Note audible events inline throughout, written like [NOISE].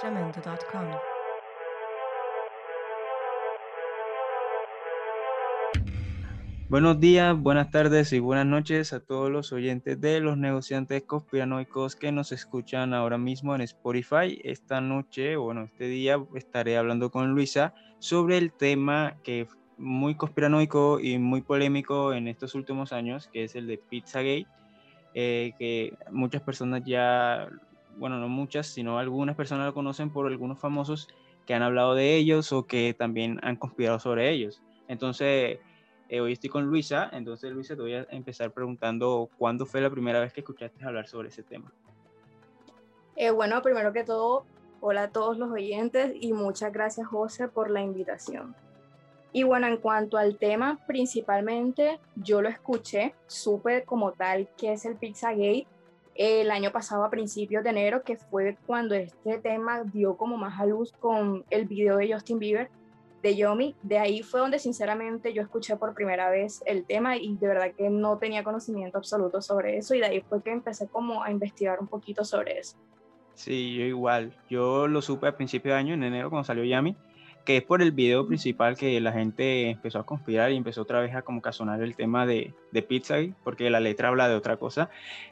jamendo.com. Buenos días, buenas tardes y buenas noches a todos los oyentes de los negociantes conspiranoicos que nos escuchan ahora mismo en Spotify. Esta noche, bueno, este día estaré hablando con Luisa sobre el tema que es muy conspiranoico y muy polémico en estos últimos años, que es el de Pizzagate, eh, que muchas personas ya, bueno, no muchas, sino algunas personas lo conocen por algunos famosos que han hablado de ellos o que también han conspirado sobre ellos. Entonces, eh, hoy estoy con Luisa, entonces Luisa te voy a empezar preguntando cuándo fue la primera vez que escuchaste hablar sobre ese tema. Eh, bueno, primero que todo, hola a todos los oyentes y muchas gracias José por la invitación. Y bueno, en cuanto al tema, principalmente yo lo escuché, supe como tal que es el Pizzagate el año pasado a principios de enero, que fue cuando este tema dio como más a luz con el video de Justin Bieber de Yomi. De ahí fue donde sinceramente yo escuché por primera vez el tema y de verdad que no tenía conocimiento absoluto sobre eso y de ahí fue que empecé como a investigar un poquito sobre eso. Sí, yo igual. Yo lo supe a principio de año, en enero, cuando salió Yami, que es por el video principal que la gente empezó a conspirar y empezó otra vez a como casonar el tema de, de Pizza, porque la letra habla de otra cosa.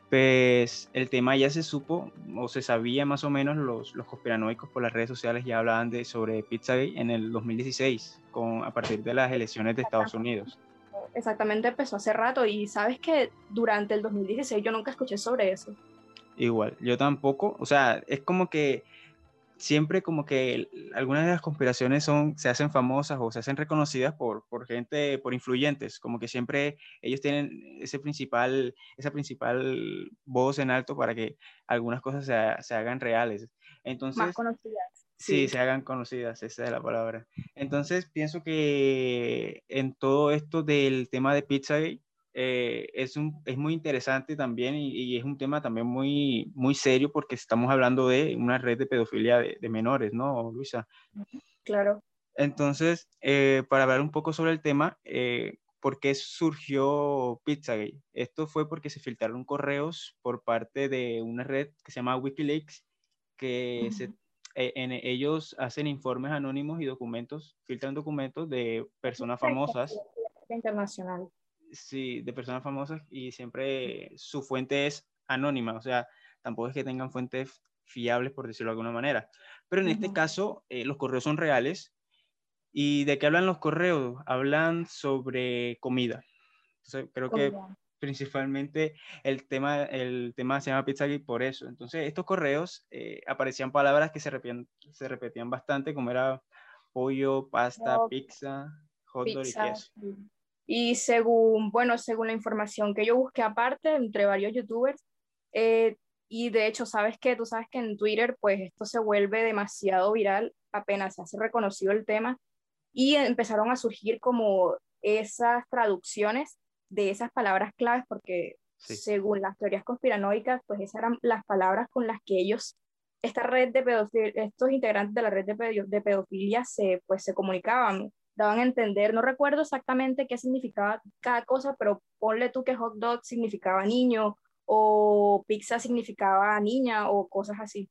Pues el tema ya se supo o se sabía más o menos, los, los conspiranoicos por las redes sociales ya hablaban de, sobre Pizzagate en el 2016, con, a partir de las elecciones de Estados Unidos. Exactamente, empezó hace rato y sabes que durante el 2016 yo nunca escuché sobre eso. Igual, yo tampoco, o sea, es como que siempre como que algunas de las conspiraciones son, se hacen famosas o se hacen reconocidas por, por gente, por influyentes, como que siempre ellos tienen ese principal, esa principal voz en alto para que algunas cosas se, se hagan reales. Entonces, Más conocidas. Sí, se hagan conocidas, esa es la palabra. Entonces, pienso que en todo esto del tema de Pizzagate, eh, es, un, es muy interesante también y, y, es un tema también muy, muy serio porque estamos hablando de una red de pedofilia de, de menores, ¿no, Luisa? Claro. Entonces, eh, para hablar un poco sobre el tema, eh, ¿por qué surgió Pizzagate? Esto fue porque se filtraron correos por parte de una red que se llama Wikileaks, que uh -huh. se, en ellos hacen informes anónimos y documentos, filtran documentos de personas famosas. Internacional sí, de personas famosas y siempre su fuente es anónima, o sea, tampoco es que tengan fuentes fiables, por decirlo de alguna manera. Pero en uh -huh. este caso, eh, los correos son reales. ¿Y de qué hablan los correos? Hablan sobre comida. Entonces, creo que principalmente el tema, el tema se llama Pizza por eso. Entonces, estos correos eh, aparecían palabras que se repetían, se repetían bastante, como era pollo, pasta, no, pizza, hot dog y queso. Y según, bueno, según la información que yo busqué aparte, entre varios youtubers, eh, y de hecho, sabes que tú sabes que en Twitter, pues esto se vuelve demasiado viral apenas se hace reconocido el tema, y empezaron a surgir como esas traducciones de esas palabras claves, porque sí. según las teorías conspiranoicas, pues esas eran las palabras con las que ellos, esta red de pedofilia, estos integrantes de la red de, de pedofilia se, pues, se comunicaban daban a entender, no recuerdo exactamente qué significaba cada cosa, pero ponle tú que hot dog significaba niño o pizza significaba niña o cosas así.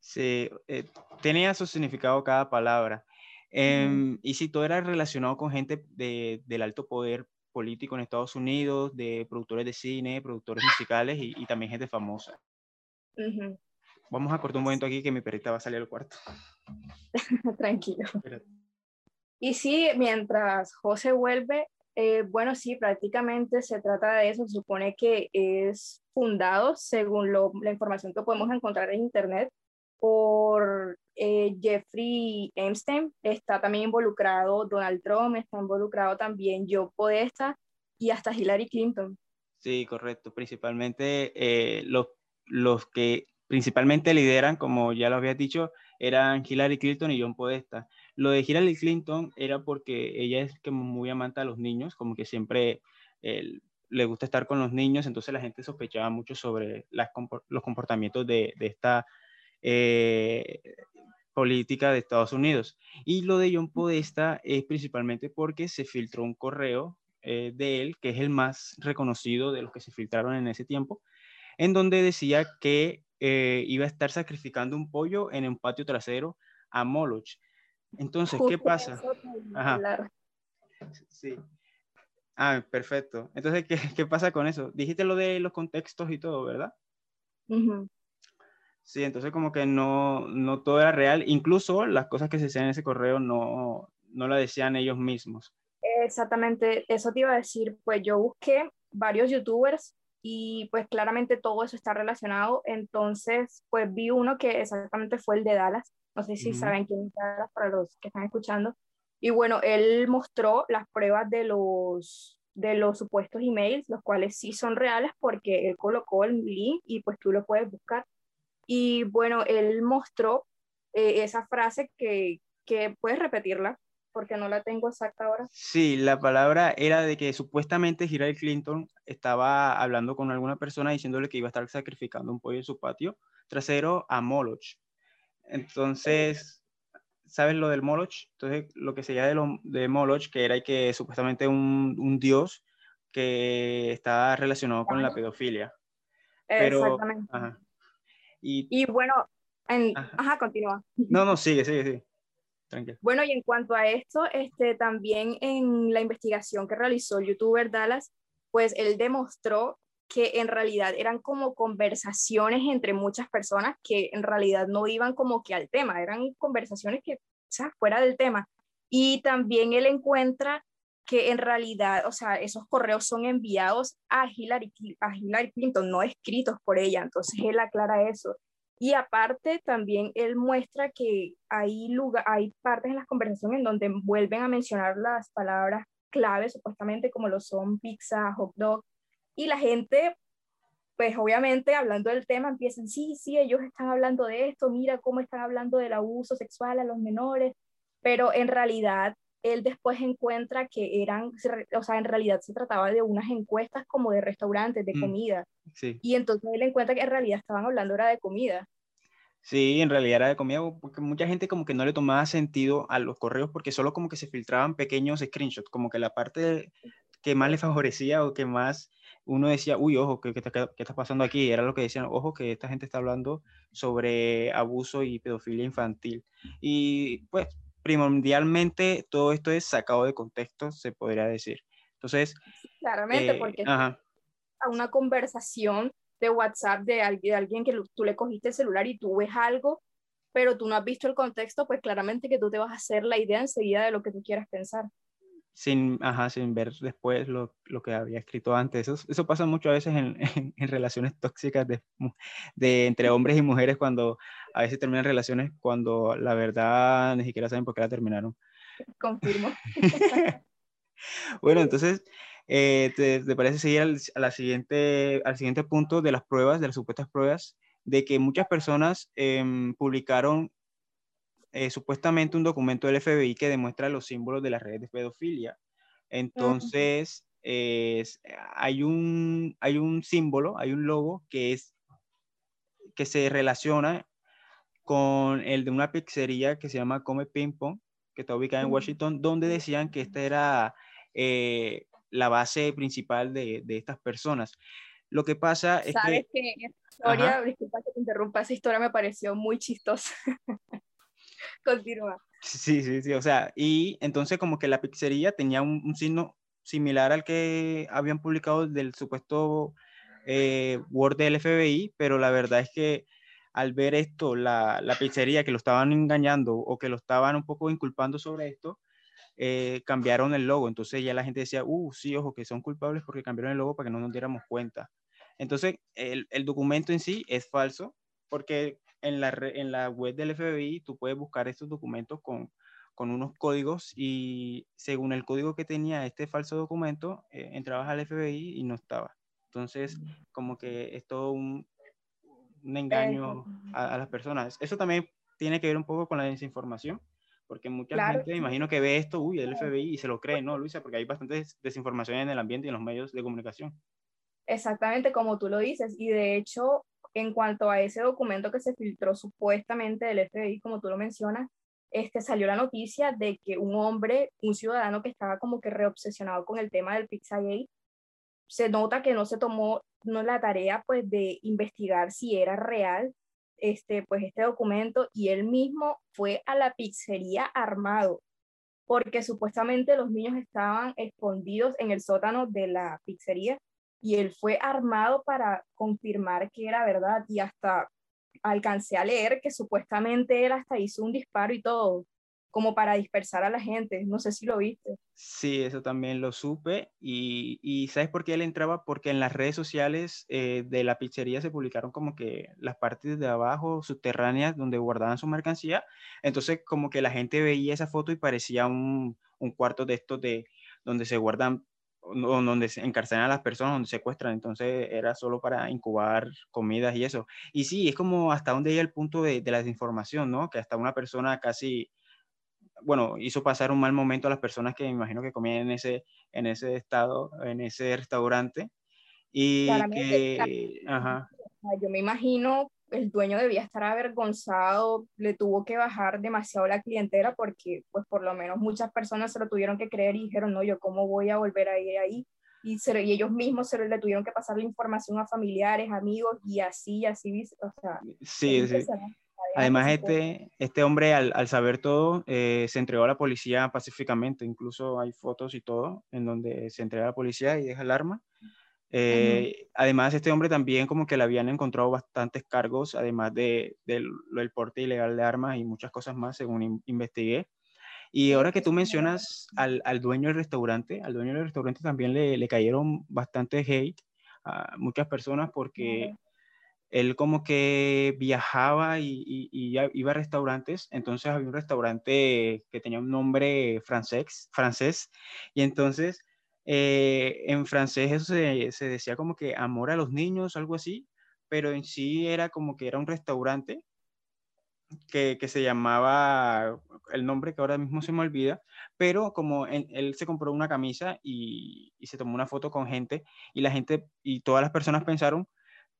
Sí, eh, tenía su significado cada palabra. Eh, -huh. Y si todo era relacionado con gente de, del alto poder político en Estados Unidos, de productores de cine, productores musicales y, y también gente famosa. Uh -huh. Vamos a cortar un momento aquí que mi perrita va a salir al cuarto. [LAUGHS] Tranquilo. Espérate. Y sí, mientras José vuelve, eh, bueno, sí, prácticamente se trata de eso. Se supone que es fundado, según lo, la información que podemos encontrar en Internet, por eh, Jeffrey Epstein. Está también involucrado Donald Trump, está involucrado también Joe Podesta y hasta Hillary Clinton. Sí, correcto. Principalmente eh, los, los que principalmente lideran, como ya lo había dicho, eran Hillary Clinton y John Podesta. Lo de Hillary Clinton era porque ella es como muy amante a los niños, como que siempre le gusta estar con los niños, entonces la gente sospechaba mucho sobre las, los comportamientos de, de esta eh, política de Estados Unidos. Y lo de John Podesta es principalmente porque se filtró un correo eh, de él, que es el más reconocido de los que se filtraron en ese tiempo, en donde decía que eh, iba a estar sacrificando un pollo en un patio trasero a Moloch. Entonces, ¿qué pasa? Ajá. Sí. Ah, perfecto. Entonces, ¿qué, ¿qué, pasa con eso? Dijiste lo de los contextos y todo, ¿verdad? Sí, entonces como que no, no todo era real. Incluso las cosas que se decían en ese correo no, no la decían ellos mismos. Exactamente, eso te iba a decir. Pues yo busqué varios youtubers y pues claramente todo eso está relacionado. Entonces, pues vi uno que exactamente fue el de Dallas. No sé si saben quién es Dallas para los que están escuchando. Y bueno, él mostró las pruebas de los, de los supuestos emails, los cuales sí son reales porque él colocó el link y pues tú lo puedes buscar. Y bueno, él mostró eh, esa frase que, que puedes repetirla porque no la tengo exacta ahora. Sí, la palabra era de que supuestamente Hillary Clinton estaba hablando con alguna persona diciéndole que iba a estar sacrificando un pollo en su patio trasero a Moloch. Entonces, ¿sabes lo del Moloch? Entonces, lo que sería de, lo, de Moloch, que era que supuestamente un, un dios que está relacionado con la pedofilia. Exactamente. Y, bueno, ajá. continúa. No, no, sigue, sigue, sigue. Tranquilo. Bueno, y en cuanto a esto, este, también en la investigación que realizó el youtuber Dallas, pues él demostró que en realidad eran como conversaciones entre muchas personas que en realidad no iban como que al tema, eran conversaciones que, o sea, fuera del tema. Y también él encuentra que en realidad, o sea, esos correos son enviados a Hillary, a Hillary Clinton, no escritos por ella. Entonces él aclara eso. Y aparte, también él muestra que hay, lugar, hay partes en las conversaciones en donde vuelven a mencionar las palabras clave, supuestamente, como lo son pizza, hot dog, y la gente, pues obviamente hablando del tema, empiezan, sí, sí, ellos están hablando de esto, mira cómo están hablando del abuso sexual a los menores, pero en realidad él después encuentra que eran, o sea, en realidad se trataba de unas encuestas como de restaurantes, de mm, comida. Sí. Y entonces él encuentra que en realidad estaban hablando era de comida. Sí, en realidad era de comida, porque mucha gente como que no le tomaba sentido a los correos porque solo como que se filtraban pequeños screenshots, como que la parte que más le favorecía o que más uno decía, uy, ojo, ¿qué, qué, está pasando aquí? Era lo que decían, ojo, que esta gente está hablando sobre abuso y pedofilia infantil. Y pues, primordialmente, todo esto es sacado de contexto, se podría decir. Entonces... Claramente, eh, porque a una conversación de WhatsApp de alguien que tú le cogiste el celular y tú ves algo, pero tú no has visto el contexto, pues claramente que tú te vas a hacer la idea enseguida de lo que tú quieras pensar sin, ajá, sin ver después lo, lo, que había escrito antes. Eso, eso pasa muchas veces [LAUGHS] en, en, relaciones tóxicas de, de, entre hombres y mujeres cuando a veces terminan relaciones cuando la verdad ni siquiera saben por qué la terminaron. Confirmo. [LAUGHS] bueno, entonces, eh, ¿te, ¿te, parece seguir al, a la siguiente, al siguiente punto de las pruebas, de las supuestas pruebas, de que muchas personas eh, publicaron eh, supuestamente un documento del FBI que demuestra los símbolos de las redes de pedofilia. Entonces, hay, un, hay un símbolo, hay un logo que, es, que se relaciona con el de una pizzería que se llama Come Ping Pong, que está ubicada en Washington, donde decían que esta era eh, la base principal de, de, estas personas. Lo que pasa es ¿Sabes que... historia, disculpa que te interrumpa, esa historia me pareció muy chistosa. [LAUGHS] [LAUGHS] Continúa. Sí, sí, sí, o sea, y entonces como que la pizzería tenía un, signo similar al que habían publicado del supuesto eh, Word del FBI, pero la verdad es que al ver esto, la, la, pizzería que lo estaban engañando o que lo estaban un poco inculpando sobre esto, eh, cambiaron el logo. Entonces ya la gente decía, uh, sí, ojo, que son culpables porque cambiaron el logo para que no nos diéramos cuenta. Entonces, el, el documento en sí es falso porque en la, en la web del FBI tú puedes buscar estos documentos con, con unos códigos y según el código que tenía este falso documento, eh, entrabas al FBI y no estaba. Entonces, mm. como que es todo un, un engaño a, las personas. Eso también tiene que ver un poco con la desinformación, porque mucha gente, me imagino que ve esto, uy, el FBI, y se lo cree, ¿no, Luisa? Porque hay bastante desinformación en el ambiente y en los medios de comunicación. Exactamente como tú lo dices, y de hecho, en cuanto a ese documento que se filtró supuestamente del FBI, como tú lo mencionas, este, salió la noticia de que un hombre, un ciudadano que estaba como que reobsesionado con el tema del Pizzagate, se nota que no se tomó no la tarea pues de investigar si era real este, pues este documento y él mismo fue a la pizzería armado porque supuestamente los niños estaban escondidos en el sótano de la pizzería y él fue armado para confirmar que era verdad y hasta alcancé a leer que supuestamente él hasta hizo un disparo y todo como para dispersar a la gente. No sé si lo viste. Sí, eso también lo supe. Y, y ¿sabes por qué él entraba? Porque en las redes sociales eh, de la pizzería se publicaron como que las partes de abajo, subterráneas, donde guardaban su mercancía. Entonces, como que la gente veía esa foto y parecía un, un cuarto de estos de donde se guardan donde se encarcelan a las personas, donde secuestran, entonces era solo para incubar comidas y eso. Y sí, es como hasta donde llega el punto de, de la desinformación, ¿no? Que hasta una persona casi bueno, hizo pasar un mal momento a las personas que me imagino que comían en ese, en ese estado, en ese restaurante. Y que, ajá. Yo me imagino el dueño debía estar avergonzado, le tuvo que bajar demasiado la clientela porque pues por lo menos muchas personas se lo tuvieron que creer y dijeron, no, yo cómo voy a volver a ir ahí. Y, se, y ellos mismos se le tuvieron que pasar la información a familiares, amigos y así, así, o sea. Sí, sí. Además, este, este hombre, al, al saber todo, eh, se entregó a la policía pacíficamente. Incluso hay fotos y todo en donde se entrega a la policía y deja el arma. Eh, además, este hombre también como que le habían encontrado bastantes cargos, además de, del porte ilegal de armas y muchas cosas más, según investigué. Y ahora que tú mencionas al, al, dueño del restaurante, al dueño del restaurante también le, le cayeron bastante hate a muchas personas porque él como que viajaba y, iba a restaurantes, entonces había un restaurante que tenía un nombre francés, francés y entonces eh, en francés eso se, decía como que amor a los niños, algo así, pero en sí era como que era un restaurante que, se llamaba, el nombre que ahora mismo se me olvida, pero como él se compró una camisa y, y se tomó una foto con gente y la gente y todas las personas pensaron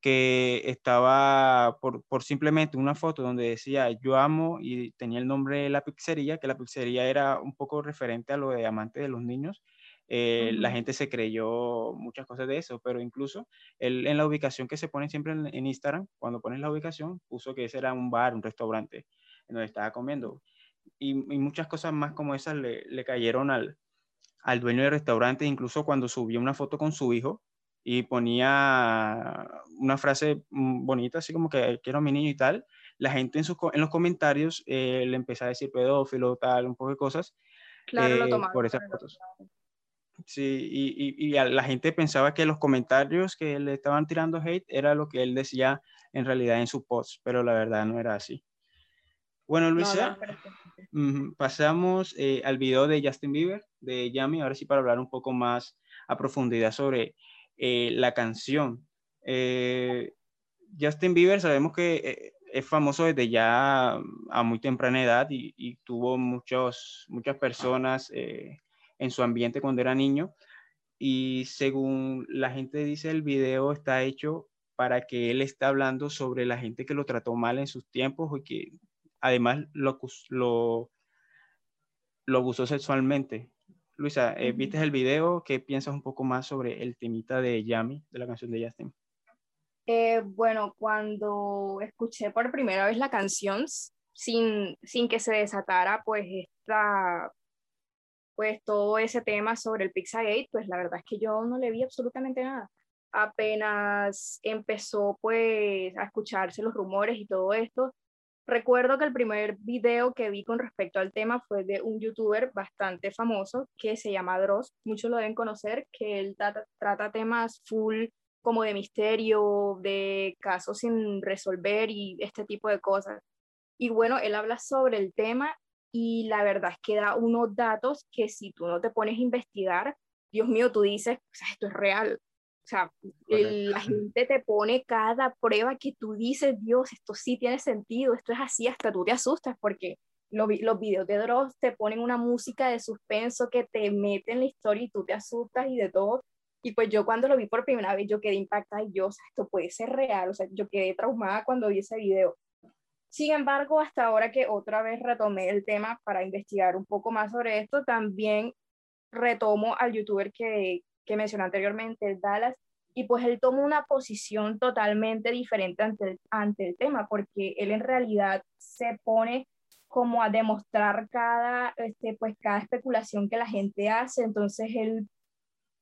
que estaba por, por, simplemente una foto donde decía yo amo y tenía el nombre de la pizzería, que la pizzería era un poco referente a lo de amante de los niños. Eh, la gente se creyó muchas cosas de eso, pero incluso él, en la ubicación que se pone siempre en, Instagram, cuando pones la ubicación, puso que ese era un bar, un restaurante en donde estaba comiendo. Y, y muchas cosas más como esas le, le cayeron al, al dueño del restaurante, incluso cuando subió una foto con su hijo, y ponía una frase mm, bonita, así como que quiero a mi niño y tal, la gente en, sus, en los comentarios eh, le empezó a decir pedófilo, tal, un poco de cosas. Claro, lo eh, por esas fotos. Sí, y, y, la gente pensaba que los comentarios que le estaban tirando hate era lo que él decía en realidad en su post, pero la verdad no era así. Bueno, Luisa, pasamos eh, al video de Justin Bieber, de Yami, ahora sí para hablar un poco más a profundidad sobre eh, la canción. Eh, Justin Bieber sabemos que es famoso desde ya a muy temprana edad y, tuvo muchos, muchas personas en su ambiente cuando era niño. Y según la gente dice, el video está hecho para que él esté hablando sobre la gente que lo trató mal en sus tiempos y que además lo, lo, lo abusó sexualmente. Luisa, eh, ¿viste el video? ¿Qué piensas un poco más sobre el temita de Yami, de la canción de Justin? Eh, bueno, cuando escuché por primera vez la canción, sin, sin que se desatara pues esta, pues todo ese tema sobre el Pizzagate, pues la verdad es que yo no le vi absolutamente nada. Apenas empezó pues a escucharse los rumores y todo esto, Recuerdo que el primer video que vi con respecto al tema fue de un youtuber bastante famoso que se llama Dross, muchos lo deben conocer, que él trata, temas full como de misterio, de casos sin resolver y este tipo de cosas. Y bueno, él habla sobre el tema y la verdad es que da unos datos que si tú no te pones a investigar, Dios mío, tú dices, esto es real. O sea, la gente te pone cada prueba que tú dices, Dios, esto sí tiene sentido, esto es así, hasta tú te asustas porque los, los videos de Dross te ponen una música de suspenso que te mete en la historia y tú te asustas y de todo. Y pues yo cuando lo vi por primera vez, yo quedé impactada y yo, o sea, esto puede ser real, o sea, yo quedé traumada cuando vi ese video. Sin embargo, hasta ahora que otra vez retomé el tema para investigar un poco más sobre esto, también retomo al youtuber que, que mencioné anteriormente, Dallas, y pues él toma una posición totalmente diferente ante el, ante el tema, porque él en realidad se pone como a demostrar cada, este, pues cada especulación que la gente hace, entonces él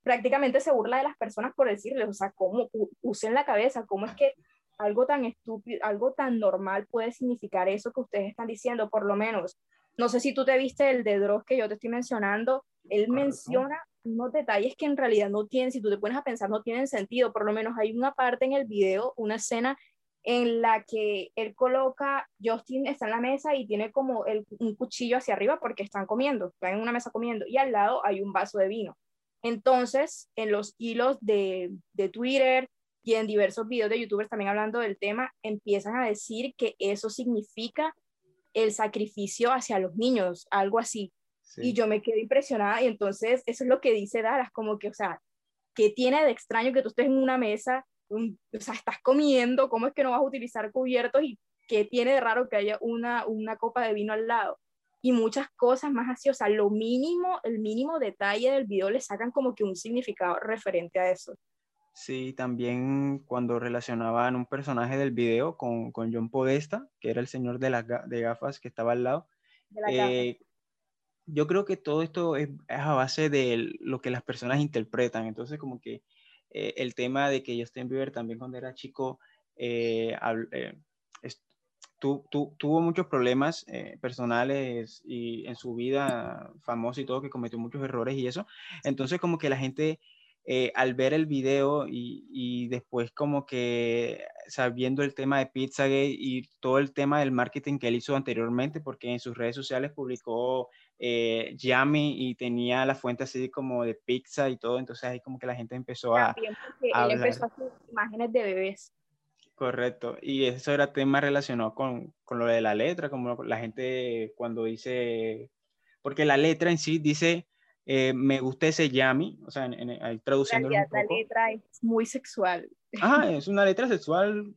prácticamente se burla de las personas por decirles, o sea, cómo usen la cabeza, cómo es que algo tan estúpido, algo tan normal puede significar eso que ustedes están diciendo, por lo menos. No sé si tú te viste el de Dross que yo te estoy mencionando, él menciona unos detalles que en realidad no tienen, si tú te pones a pensar, no tienen sentido, por lo menos hay una parte en el video, una escena en la que él coloca, Justin está en la mesa y tiene como el, un cuchillo hacia arriba porque están comiendo, están en una mesa comiendo y al lado hay un vaso de vino. Entonces, en los hilos de, de Twitter y en diversos videos de youtubers también hablando del tema, empiezan a decir que eso significa el sacrificio hacia los niños, algo así. Y yo me quedé impresionada y entonces eso es lo que dice Daras, como que, o sea, ¿qué tiene de extraño que tú estés en una mesa, o sea, estás comiendo, cómo es que no vas a utilizar cubiertos y qué tiene de raro que haya una, una copa de vino al lado? y muchas cosas más así, o sea, lo mínimo, el mínimo detalle del video le sacan como que un significado referente a eso. Sí, también cuando relacionaban un personaje del video con, con John Podesta, que era el señor de las de gafas que estaba al lado, eh, yo creo que todo esto es, a base de lo que las personas interpretan, entonces como que eh, el tema de que Justin Bieber también cuando era chico eh, tuvo muchos problemas eh, personales y en su vida famosa y todo, que cometió muchos errores y eso. Entonces como que la gente eh, al ver el video y, después como que sabiendo el tema de Pizzagate y todo el tema del marketing que él hizo anteriormente, porque en sus redes sociales publicó eh, Yummy y tenía la fuente así como de pizza y todo, entonces ahí como que la gente empezó a... él empezó a hacer imágenes de bebés. Correcto, y eso era tema relacionado con, con, lo de la letra, como la gente cuando dice, porque la letra en sí dice, eh, me gusta ese yami, o sea, ahí traduciendo La letra es muy sexual. Ajá, [LAUGHS] es una letra sexual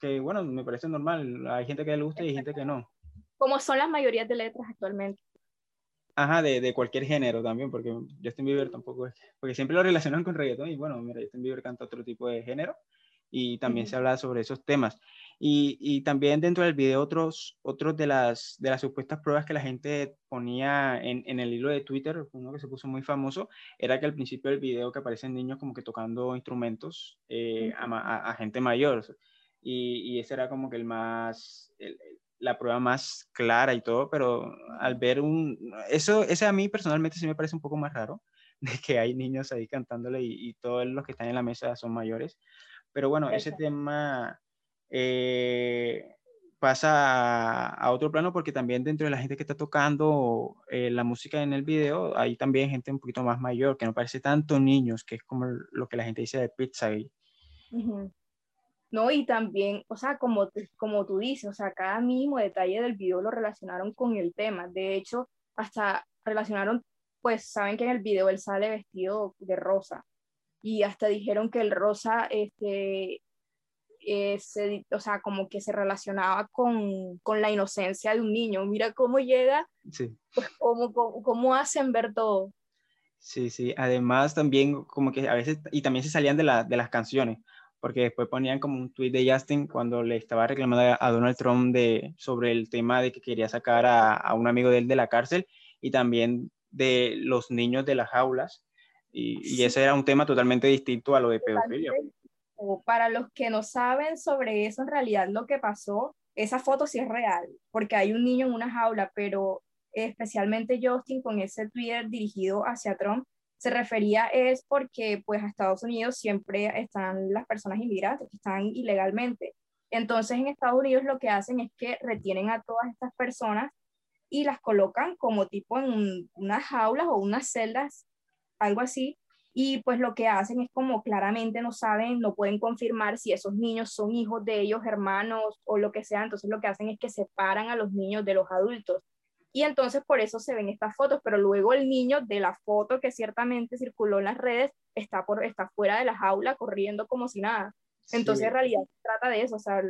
que, bueno, me parece normal, hay gente que le gusta y hay gente que no. Como son las mayorías de letras actualmente. Ajá, de, de, cualquier género también, porque Justin Bieber tampoco es, porque siempre lo relacionan con reggaetón y bueno, mira, Justin Bieber canta otro tipo de género, y también se habla sobre esos temas. Y, y, también dentro del video otros, otros de, las, de las supuestas pruebas que la gente ponía en, en, el hilo de Twitter, uno que se puso muy famoso, era que al principio del video que aparecen niños como que tocando instrumentos eh, a, a, gente mayor. Y, y, ese era como que el más, la prueba más clara y todo, pero al ver un, eso, ese a mí personalmente sí me parece un poco más raro, [LAUGHS] de que hay niños ahí cantándole y, y todos los que están en la mesa son mayores. Pero bueno, ese tema eh, pasa a, otro plano porque también dentro de la gente que está tocando eh, la música en el video, hay también gente un poquito más mayor, que no parece tanto niños, que es como lo que la gente dice de pizza. Y... No, y también, o sea, como, como tú dices, o sea, cada mínimo detalle del video lo relacionaron con el tema. De hecho, hasta relacionaron, pues saben que en el video él sale vestido de rosa y hasta dijeron que el rosa, este, eh, o sea, como que se relacionaba con, con, la inocencia de un niño. Mira cómo llega, sí. pues cómo, cómo, hacen ver todo. Sí, sí, además también como que a veces, y también se salían de, la, de las canciones, porque después ponían como un tweet de Justin cuando le estaba reclamando a Donald Trump de, sobre el tema de que quería sacar a, a un amigo de él de la cárcel y también de los niños de las jaulas y, ese era un tema totalmente distinto a lo de pedofilia. O para los que no saben sobre eso, en realidad lo que pasó, esa foto sí es real, porque hay un niño en una jaula, pero especialmente Justin con ese Twitter dirigido hacia Trump, se refería es porque pues a Estados Unidos siempre están las personas inmigrantes que están ilegalmente. Entonces en Estados Unidos lo que hacen es que retienen a todas estas personas y las colocan como tipo en unas jaulas o unas celdas algo así, y pues lo que hacen es como claramente no saben, no pueden confirmar si esos niños son hijos de ellos, hermanos o lo que sea, entonces lo que hacen es que separan a los niños de los adultos. Y entonces por eso se ven estas fotos, pero luego el niño de la foto que ciertamente circuló en las redes está, por, está fuera de la jaula corriendo como si nada. Entonces en realidad se trata de eso, o sea,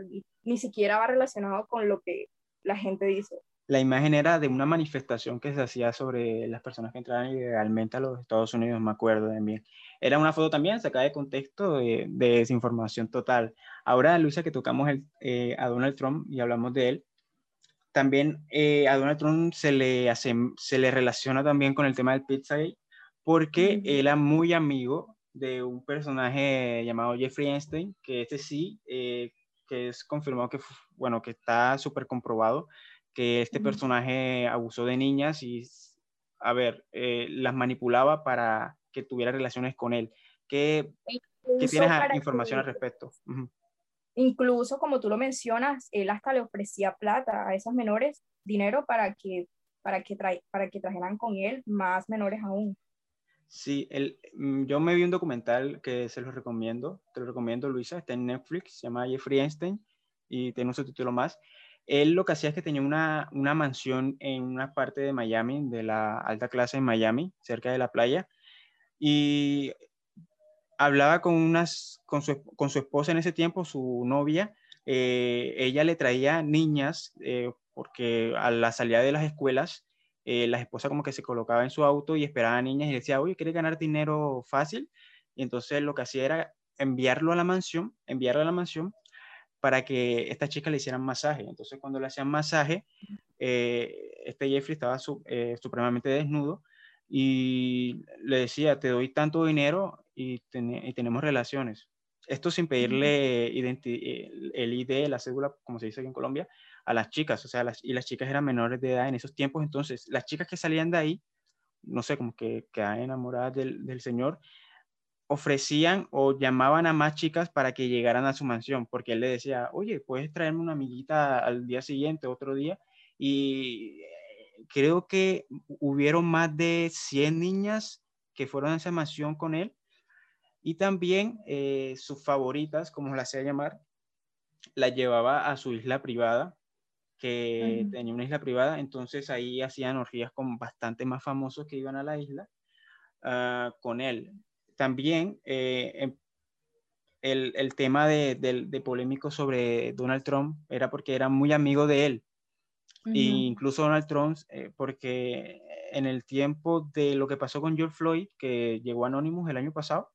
ni siquiera va relacionado con lo que la gente dice. La imagen era de una manifestación que se hacía sobre las personas que entraban ilegalmente a los Estados Unidos, me acuerdo bien. Era una foto también sacada de contexto de, desinformación total. Ahora, Luisa, que tocamos el, eh, a Donald Trump y hablamos de él, también eh, a Donald Trump se le, hace, se le relaciona también con el tema del Pizzagate, porque él era muy amigo de un personaje llamado Jeffrey Einstein, que este sí, eh, que es confirmado que, bueno, que está súper comprobado, que este personaje abusó de niñas y, a ver, eh, las manipulaba para que tuviera relaciones con él. ¿Qué, ¿qué tienes información al respecto? Incluso, como tú lo mencionas, él hasta le ofrecía plata a esas menores, dinero para que, para que, para que trajeran con él más menores aún. Sí, el, mm, yo me vi un documental que se lo recomiendo, te lo recomiendo Luisa, está en Netflix, se llama Jeffrey Einstein y tiene un subtítulo más. Él lo que hacía es que tenía una, mansión en una parte de Miami, de la alta clase en Miami, cerca de la playa, y hablaba con, unas, con, su, con su esposa en ese tiempo, su novia, eh, ella le traía niñas, eh, porque a la salida de las escuelas, eh, la esposa como que se colocaba en su auto y esperaba a niñas y decía, oye, ¿quieres ganar dinero fácil? Y entonces lo que hacía era enviarlo a la mansión, enviarlo a la mansión para que esta chica le hicieran masaje. Entonces, cuando le hacían masaje, eh, este Jeffrey estaba eh, supremamente desnudo y le decía, te doy tanto dinero y, tenemos relaciones. Esto sin pedirle el ID, la cédula, como se dice aquí en Colombia, a las chicas. O sea, las, y las chicas eran menores de edad en esos tiempos. Entonces, las chicas que salían de ahí, no sé, como que quedaban enamoradas del, del señor, ofrecían o llamaban a más chicas para que llegaran a su mansión, porque él le decía, oye, puedes traerme una amiguita al día siguiente, otro día, y eh, creo que hubieron más de 100 niñas que fueron a esa mansión con él, y también eh, sus favoritas, como las hacía llamar, la llevaba a su isla privada, que tenía una isla privada, entonces ahí hacían orgías con bastante más famosos que iban a la isla ah, con él también eh, em, el, el, tema de, de, polémico sobre Donald Trump era porque era muy amigo de él. e incluso Donald Trump, eh, porque en el tiempo de lo que pasó con George Floyd, que llegó Anonymous el año pasado,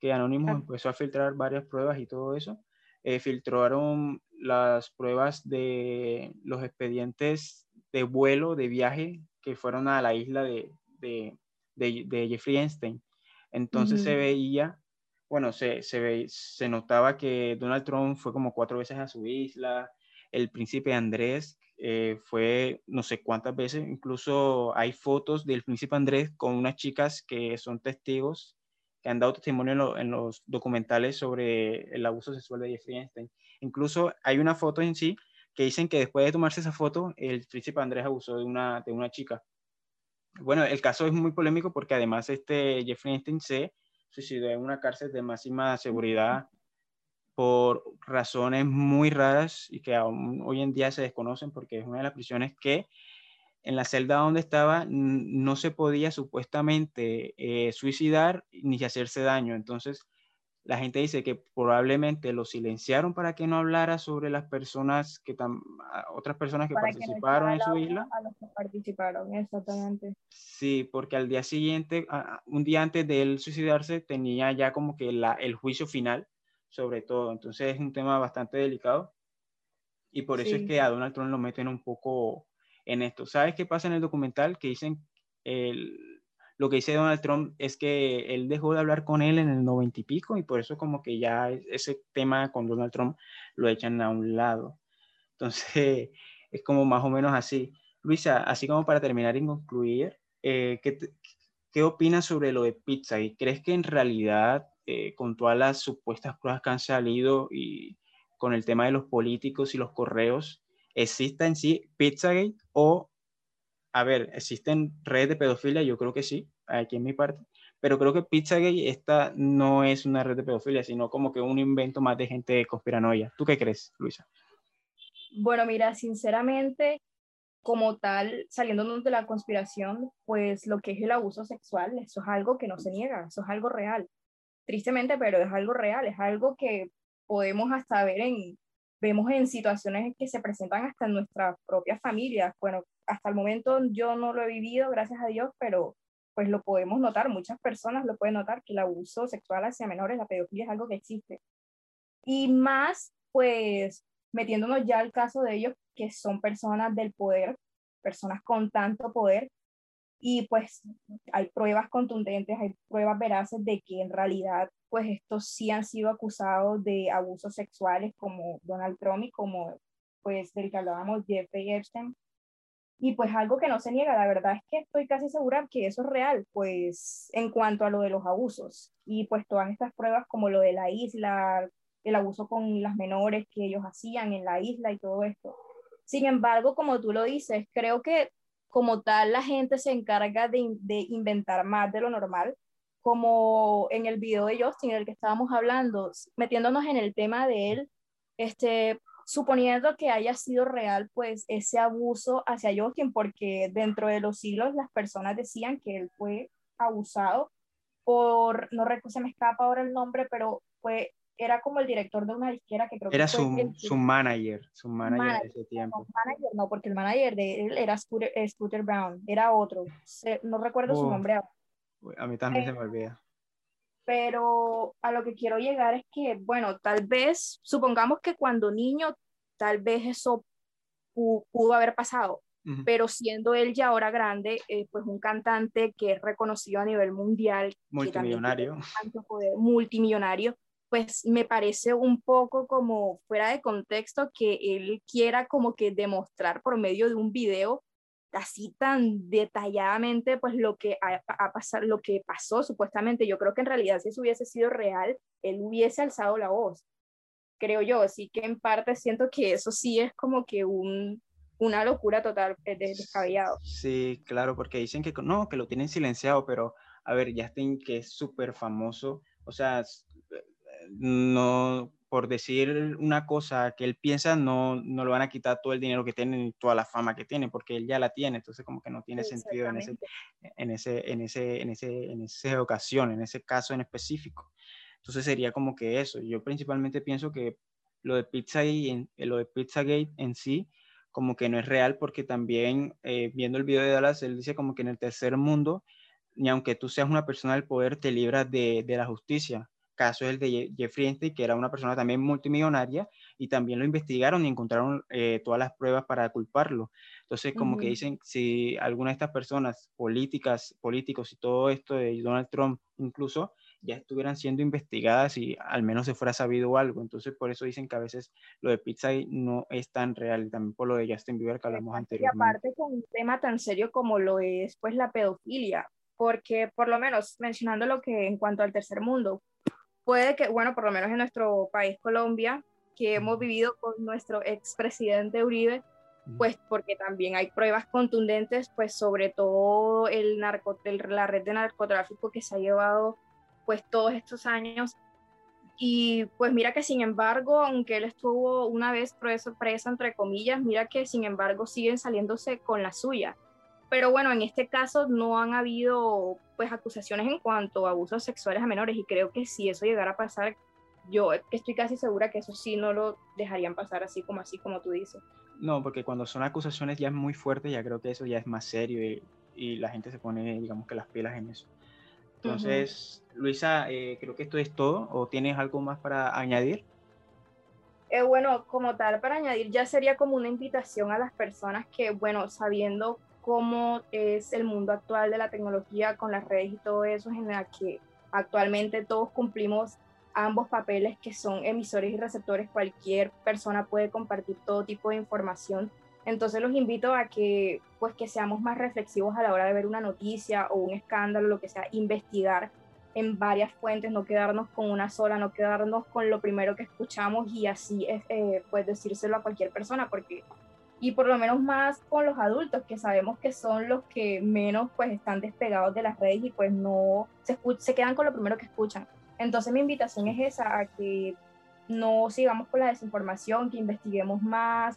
que Anonymous empezó a filtrar varias pruebas y todo eso, eh, filtraron las pruebas de los expedientes de vuelo, de viaje, que fueron a la isla de, de, de Jeffrey Einstein. Entonces se veía, bueno, se, se, ve, se notaba que Donald Trump fue como cuatro veces a su isla, el príncipe Andrés eh, fue no sé cuántas veces, incluso hay fotos del príncipe Andrés con unas chicas que son testigos que han dado testimonio en, los documentales sobre el abuso sexual de Jeffrey Einstein. Incluso hay una foto en sí que dicen que después de tomarse esa foto, el príncipe Andrés abusó de una, de una chica. Bueno, el caso es muy polémico porque además este Jeffrey Einstein se suicidó en una cárcel de máxima seguridad por razones muy raras y que aún hoy en día se desconocen porque es una de las prisiones que en la celda donde estaba no se podía supuestamente eh, suicidar ni hacerse daño. Entonces, la gente dice que probablemente lo silenciaron para que no hablara sobre las personas que otras personas que participaron en su isla. A los que participaron, exactamente. Sí, porque al día siguiente, un día antes de él suicidarse, tenía ya como que la, el juicio final sobre todo. Entonces es un tema bastante delicado y por eso es que a Donald Trump lo meten un poco en esto. ¿Sabes qué pasa en el documental? Que dicen el lo que dice Donald Trump es que él dejó de hablar con él en el noventa y pico y por eso como que ya ese tema con Donald Trump lo echan a un lado. Entonces [LAUGHS] es como más o menos así. Luisa, así como para terminar y concluir, eh, ¿qué, ¿qué, opinas sobre lo de pizza? ¿Y crees que en realidad eh, con todas las supuestas pruebas que han salido y con el tema de los políticos y los correos, exista en sí Pizzagate o a ver, existen redes de pedofilia, yo creo que sí, aquí en mi parte, pero creo que Pizzagate esta no es una red de pedofilia, sino como que un invento más de gente conspiranoia. ¿Tú qué crees, Luisa? Bueno, mira, sinceramente, como tal, saliéndonos de la conspiración, pues lo que es el abuso sexual, eso es algo que no se niega, eso es algo real. Tristemente, pero es algo real, es algo que podemos hasta ver en, vemos en situaciones que se presentan hasta en nuestras propias familias. Bueno, hasta el momento yo no lo he vivido, gracias a Dios, pero pues lo podemos notar, muchas personas lo pueden notar, que el abuso sexual hacia menores, la pedofilia es algo que existe. Y más, pues, metiéndonos ya al caso de ellos, que son personas del poder, personas con tanto poder, y pues hay pruebas contundentes, hay pruebas veraces de que en realidad pues estos sí han sido acusados de abusos sexuales como Donald Trump y como pues del que hablábamos Jeffrey Epstein. Y pues algo que no se niega, la verdad es que estoy casi segura que eso es real, pues en cuanto a lo de los abusos y pues todas estas pruebas como lo de la isla, el abuso con las menores que ellos hacían en la isla y todo esto. Sin embargo, como tú lo dices, creo que como tal la gente se encarga de, de inventar más de lo normal, como en el video de Justin, en el que estábamos hablando, metiéndonos en el tema de él, este, suponiendo que haya sido real, pues ese abuso hacia Justin, porque dentro de los siglos las personas decían que él fue abusado por, no recuerdo, se me escapa ahora el nombre, pero fue era como el director de una disquera que creo era que su, su manager, su manager, de ese tiempo. No, manager no, porque el manager de él era Scooter, eh, Scooter Brown, era otro, no recuerdo su nombre A mí también se me olvida. Pero a lo que quiero llegar es que, bueno, tal vez, supongamos que cuando niño, tal vez eso pudo haber pasado, pero siendo él ya ahora grande, eh, pues un cantante que es reconocido a nivel mundial, multimillonario, multimillonario, pues me parece un poco como fuera de contexto que él quiera como que demostrar por medio de un video así tan detalladamente pues lo que ha, pasado, lo que pasó supuestamente. Yo creo que en realidad si eso hubiese sido real, él hubiese alzado la voz, creo yo. Así que en parte siento que eso sí es como que un, una locura total, eh, de descabellado. Sí, claro, porque dicen que no, que lo tienen silenciado, pero a ver, Justin, que es súper famoso, o sea, no, por decir una cosa que él piensa, no, no le van a quitar todo el dinero que tiene y toda la fama que tiene, porque él ya la tiene, entonces como que no tiene sentido en ese, en ese, en ese, en ese, en esa ocasión, en ese caso en específico. Entonces sería como que eso. Yo principalmente pienso que lo de Pizzagate, lo de Pizzagate en sí, como que no es real, porque también eh, viendo el video de Dallas, él dice como que en el tercer mundo, ni aunque tú seas una persona del poder, te libras de, de la justicia caso es el de Jeffrey Epstein, que era una persona también multimillonaria, y también lo investigaron y encontraron eh, todas las pruebas para culparlo. Entonces, como que dicen, si alguna de estas personas, políticas, políticos y todo esto de Donald Trump incluso, ya estuvieran siendo investigadas y al menos se fuera sabido algo. Entonces, por eso dicen que a veces lo de Pizza no es tan real, también por lo de Justin Bieber que hablamos anteriormente. Y aparte con un tema tan serio como lo es pues la pedofilia, porque por lo menos mencionando lo que en cuanto al tercer mundo, puede que, bueno, por lo menos en nuestro país, Colombia, que hemos vivido con nuestro expresidente Uribe, pues porque también hay pruebas contundentes, pues sobre todo el narco, la red de narcotráfico que se ha llevado pues todos estos años. Y pues mira que sin embargo, aunque él estuvo una vez preso, presa, entre comillas, mira que sin embargo siguen saliéndose con la suya. Pero bueno, en este caso no han habido pues acusaciones en cuanto a abusos sexuales a menores y creo que si eso llegara a pasar, yo estoy casi segura que eso sí no lo dejarían pasar así como así como tú dices. No, porque cuando son acusaciones ya es muy fuerte, ya creo que eso ya es más serio y, la gente se pone, digamos que las pilas en eso. Entonces, Luisa, eh, creo que esto es todo. ¿O tienes algo más para añadir? Eh, bueno, como tal, para añadir, ya sería como una invitación a las personas que, bueno, sabiendo cómo es el mundo actual de la tecnología con las redes y todo eso, en la que actualmente todos cumplimos ambos papeles que son emisores y receptores. Cualquier persona puede compartir todo tipo de información. Entonces los invito a que pues que seamos más reflexivos a la hora de ver una noticia o un escándalo, lo que sea, investigar en varias fuentes, no quedarnos con una sola, no quedarnos con lo primero que escuchamos y así eh, pues decírselo a cualquier persona, porque y por lo menos más con los adultos, que sabemos que son los que menos pues están despegados de las redes y pues no se, se quedan con lo primero que escuchan. Entonces mi invitación es esa, a que no sigamos con la desinformación, que investiguemos más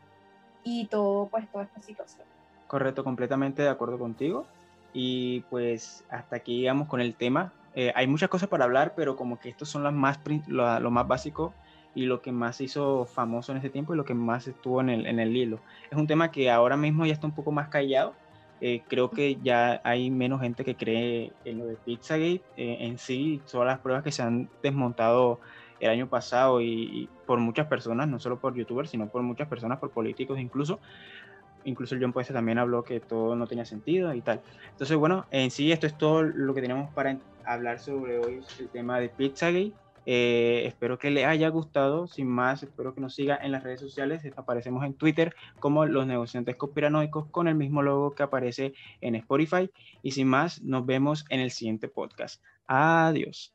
y todo, pues toda esta situación. Correcto, completamente de acuerdo contigo. Y pues hasta aquí llegamos con el tema. Eh, hay muchas cosas para hablar, pero como que estos son las más, lo, lo más básico y lo que más se hizo famoso en ese tiempo y lo que más estuvo en el, en el hilo. Es un tema que ahora mismo ya está un poco más callado. Eh, creo que ya hay menos gente que cree en lo de Pizzagate eh, en sí, todas las pruebas que se han desmontado el año pasado y, por muchas personas, no solo por youtubers, sino por muchas personas, por políticos incluso. Incluso el John Poeste también habló que todo no tenía sentido y tal. Entonces, bueno, en sí esto es todo lo que tenemos para hablar sobre hoy, el tema de Pizzagate. Eh, espero que les haya gustado. Sin más, espero que nos siga en las redes sociales. Aparecemos en Twitter como los negociantes conspiranoicos con el mismo logo que aparece en Spotify. Y sin más, nos vemos en el siguiente podcast. Adiós.